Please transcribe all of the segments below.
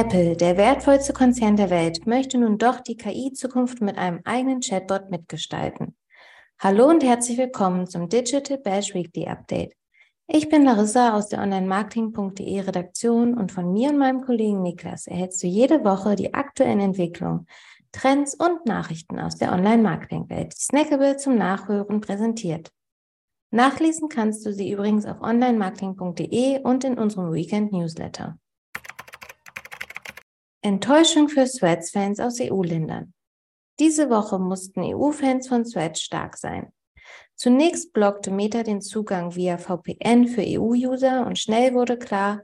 Apple, der wertvollste Konzern der Welt, möchte nun doch die KI-Zukunft mit einem eigenen Chatbot mitgestalten. Hallo und herzlich willkommen zum Digital Bash Weekly Update. Ich bin Larissa aus der Online-Marketing.de Redaktion und von mir und meinem Kollegen Niklas erhältst du jede Woche die aktuellen Entwicklungen, Trends und Nachrichten aus der Online-Marketing-Welt, snackable zum Nachhören präsentiert. Nachlesen kannst du sie übrigens auf online-marketing.de und in unserem Weekend-Newsletter. Enttäuschung für Threads-Fans aus EU-Ländern. Diese Woche mussten EU-Fans von Threads stark sein. Zunächst blockte Meta den Zugang via VPN für EU-User und schnell wurde klar,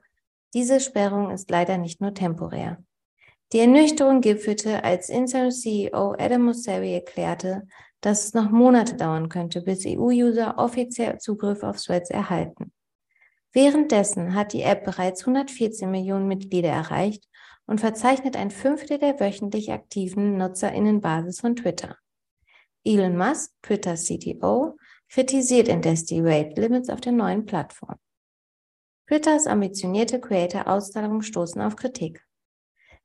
diese Sperrung ist leider nicht nur temporär. Die Ernüchterung gipfelte, als Instagram-CEO Adam Mosseri erklärte, dass es noch Monate dauern könnte, bis EU-User offiziell Zugriff auf Threads erhalten. Währenddessen hat die App bereits 114 Millionen Mitglieder erreicht und verzeichnet ein Fünftel der wöchentlich aktiven Nutzerinnenbasis von Twitter. Elon Musk, Twitter CTO, kritisiert indes die Rate Limits auf der neuen Plattform. Twitters ambitionierte Creator-Auszahlungen stoßen auf Kritik.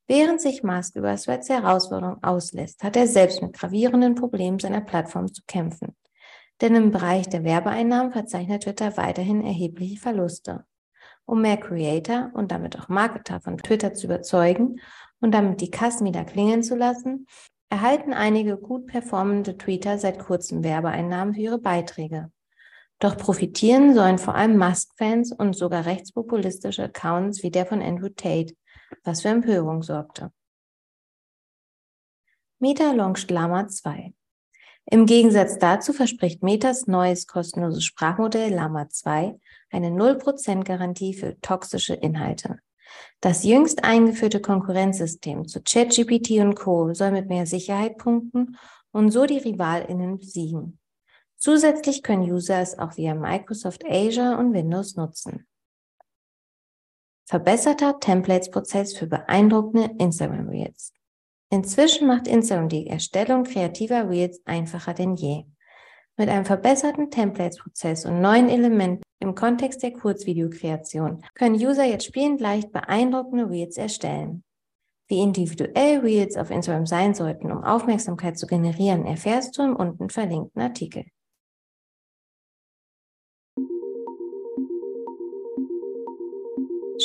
Während sich Musk über Threads Herausforderungen auslässt, hat er selbst mit gravierenden Problemen seiner Plattform zu kämpfen. Denn im Bereich der Werbeeinnahmen verzeichnet Twitter weiterhin erhebliche Verluste um mehr Creator und damit auch Marketer von Twitter zu überzeugen und damit die Kassen wieder klingen zu lassen, erhalten einige gut performende Tweeter seit kurzem Werbeeinnahmen für ihre Beiträge. Doch profitieren sollen vor allem Musk-Fans und sogar rechtspopulistische Accounts wie der von Andrew Tate, was für Empörung sorgte. Meta launcht Llama 2. Im Gegensatz dazu verspricht Metas neues kostenloses Sprachmodell Llama 2 eine 0% Garantie für toxische Inhalte. Das jüngst eingeführte Konkurrenzsystem zu ChatGPT und Co. soll mit mehr Sicherheit punkten und so die RivalInnen besiegen. Zusätzlich können User es auch via Microsoft Azure und Windows nutzen. Verbesserter Templates-Prozess für beeindruckende Instagram Reels. Inzwischen macht Instagram die Erstellung kreativer Reels einfacher denn je. Mit einem verbesserten Templates-Prozess und neuen Elementen im Kontext der Kurzvideokreation können User jetzt spielend leicht beeindruckende Reels erstellen. Wie individuell Reels auf Instagram sein sollten, um Aufmerksamkeit zu generieren, erfährst du im unten verlinkten Artikel.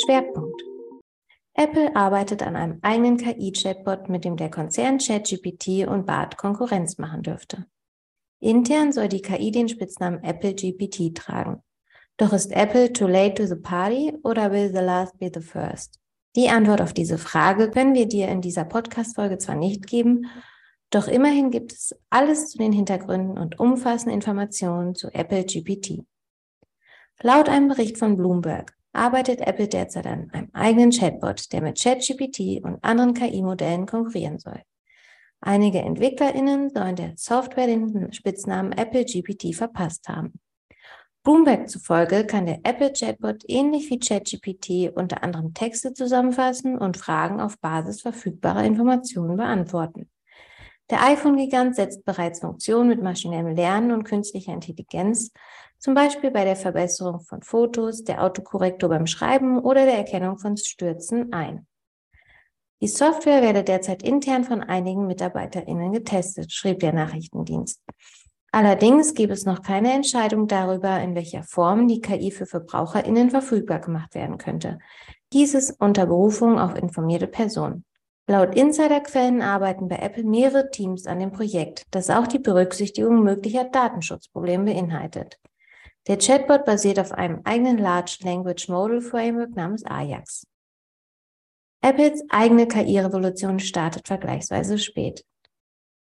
Schwerpunkt Apple arbeitet an einem eigenen KI-Chatbot, mit dem der Konzern ChatGPT und BART Konkurrenz machen dürfte. Intern soll die KI den Spitznamen Apple GPT tragen. Doch ist Apple too late to the party oder will the last be the first? Die Antwort auf diese Frage können wir dir in dieser Podcast-Folge zwar nicht geben, doch immerhin gibt es alles zu den Hintergründen und umfassende Informationen zu Apple GPT. Laut einem Bericht von Bloomberg arbeitet Apple derzeit an einem eigenen Chatbot, der mit ChatGPT und anderen KI-Modellen konkurrieren soll. Einige EntwicklerInnen sollen der Software den Spitznamen Apple GPT verpasst haben. Bloomberg zufolge kann der Apple Chatbot ähnlich wie ChatGPT unter anderem Texte zusammenfassen und Fragen auf Basis verfügbarer Informationen beantworten. Der iPhone-Gigant setzt bereits Funktionen mit maschinellem Lernen und künstlicher Intelligenz zum Beispiel bei der Verbesserung von Fotos, der Autokorrektur beim Schreiben oder der Erkennung von Stürzen ein. Die Software werde derzeit intern von einigen MitarbeiterInnen getestet, schrieb der Nachrichtendienst. Allerdings gäbe es noch keine Entscheidung darüber, in welcher Form die KI für VerbraucherInnen verfügbar gemacht werden könnte. Dieses unter Berufung auf informierte Personen. Laut Insiderquellen arbeiten bei Apple mehrere Teams an dem Projekt, das auch die Berücksichtigung möglicher Datenschutzprobleme beinhaltet. Der Chatbot basiert auf einem eigenen Large Language Model Framework namens Ajax. Apples eigene KI-Revolution startet vergleichsweise spät.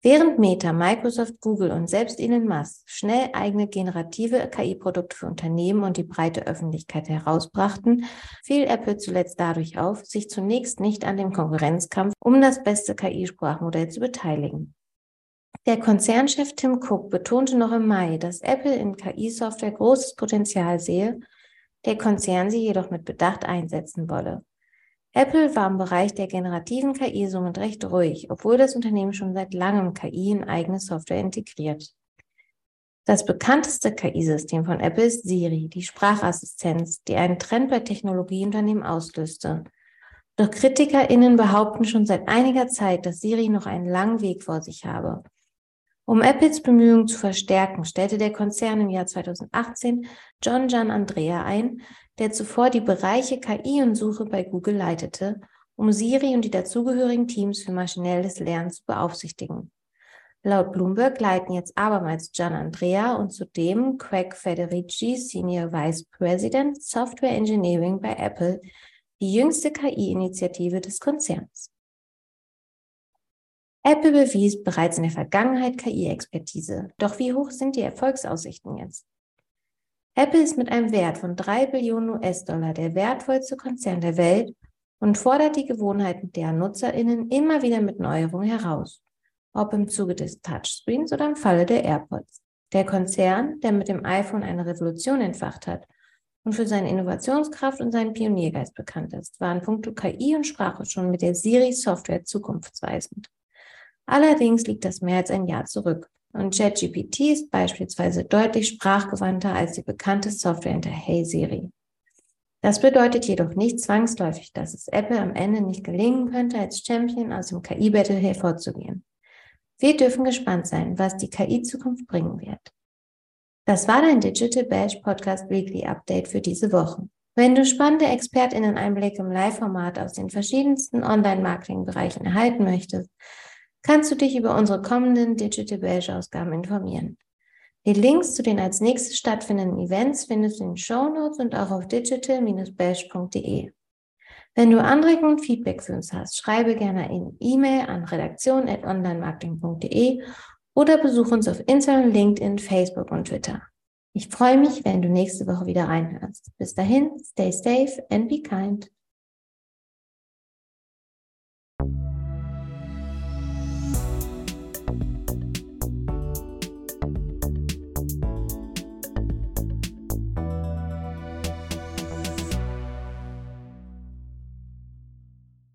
Während Meta, Microsoft, Google und selbst Elon Musk schnell eigene generative KI-Produkte für Unternehmen und die breite Öffentlichkeit herausbrachten, fiel Apple zuletzt dadurch auf, sich zunächst nicht an dem Konkurrenzkampf um das beste KI-Sprachmodell zu beteiligen. Der Konzernchef Tim Cook betonte noch im Mai, dass Apple in KI-Software großes Potenzial sehe, der Konzern sie jedoch mit Bedacht einsetzen wolle. Apple war im Bereich der generativen KI somit recht ruhig, obwohl das Unternehmen schon seit langem KI in eigene Software integriert. Das bekannteste KI-System von Apple ist Siri, die Sprachassistenz, die einen Trend bei Technologieunternehmen auslöste. Doch KritikerInnen behaupten schon seit einiger Zeit, dass Siri noch einen langen Weg vor sich habe. Um Apples Bemühungen zu verstärken, stellte der Konzern im Jahr 2018 John Gian Andrea ein, der zuvor die Bereiche KI und Suche bei Google leitete, um Siri und die dazugehörigen Teams für maschinelles Lernen zu beaufsichtigen. Laut Bloomberg leiten jetzt abermals Gian Andrea und zudem Craig Federici, Senior Vice President Software Engineering bei Apple, die jüngste KI-Initiative des Konzerns. Apple bewies bereits in der Vergangenheit KI-Expertise. Doch wie hoch sind die Erfolgsaussichten jetzt? Apple ist mit einem Wert von drei Billionen US-Dollar der wertvollste Konzern der Welt und fordert die Gewohnheiten der NutzerInnen immer wieder mit Neuerungen heraus, ob im Zuge des Touchscreens oder im Falle der AirPods. Der Konzern, der mit dem iPhone eine Revolution entfacht hat und für seine Innovationskraft und seinen Pioniergeist bekannt ist, war in puncto KI und Sprache schon mit der Siri-Software zukunftsweisend. Allerdings liegt das mehr als ein Jahr zurück. Und ChatGPT ist beispielsweise deutlich sprachgewandter als die bekannte Software hinter Hey Siri. Das bedeutet jedoch nicht zwangsläufig, dass es Apple am Ende nicht gelingen könnte, als Champion aus dem KI-Battle hervorzugehen. Wir dürfen gespannt sein, was die KI-Zukunft bringen wird. Das war dein Digital Bash Podcast Weekly Update für diese Woche. Wenn du spannende ExpertInnen-Einblicke im Live-Format aus den verschiedensten Online-Marketing-Bereichen erhalten möchtest, kannst du dich über unsere kommenden Digital Beige Ausgaben informieren. Die Links zu den als nächstes stattfindenden Events findest du in den Show Notes und auch auf digital-bash.de. Wenn du Anregungen und Feedback für uns hast, schreibe gerne eine E-Mail an redaktion.onlinemarketing.de oder besuche uns auf Instagram, LinkedIn, Facebook und Twitter. Ich freue mich, wenn du nächste Woche wieder reinhörst. Bis dahin, stay safe and be kind.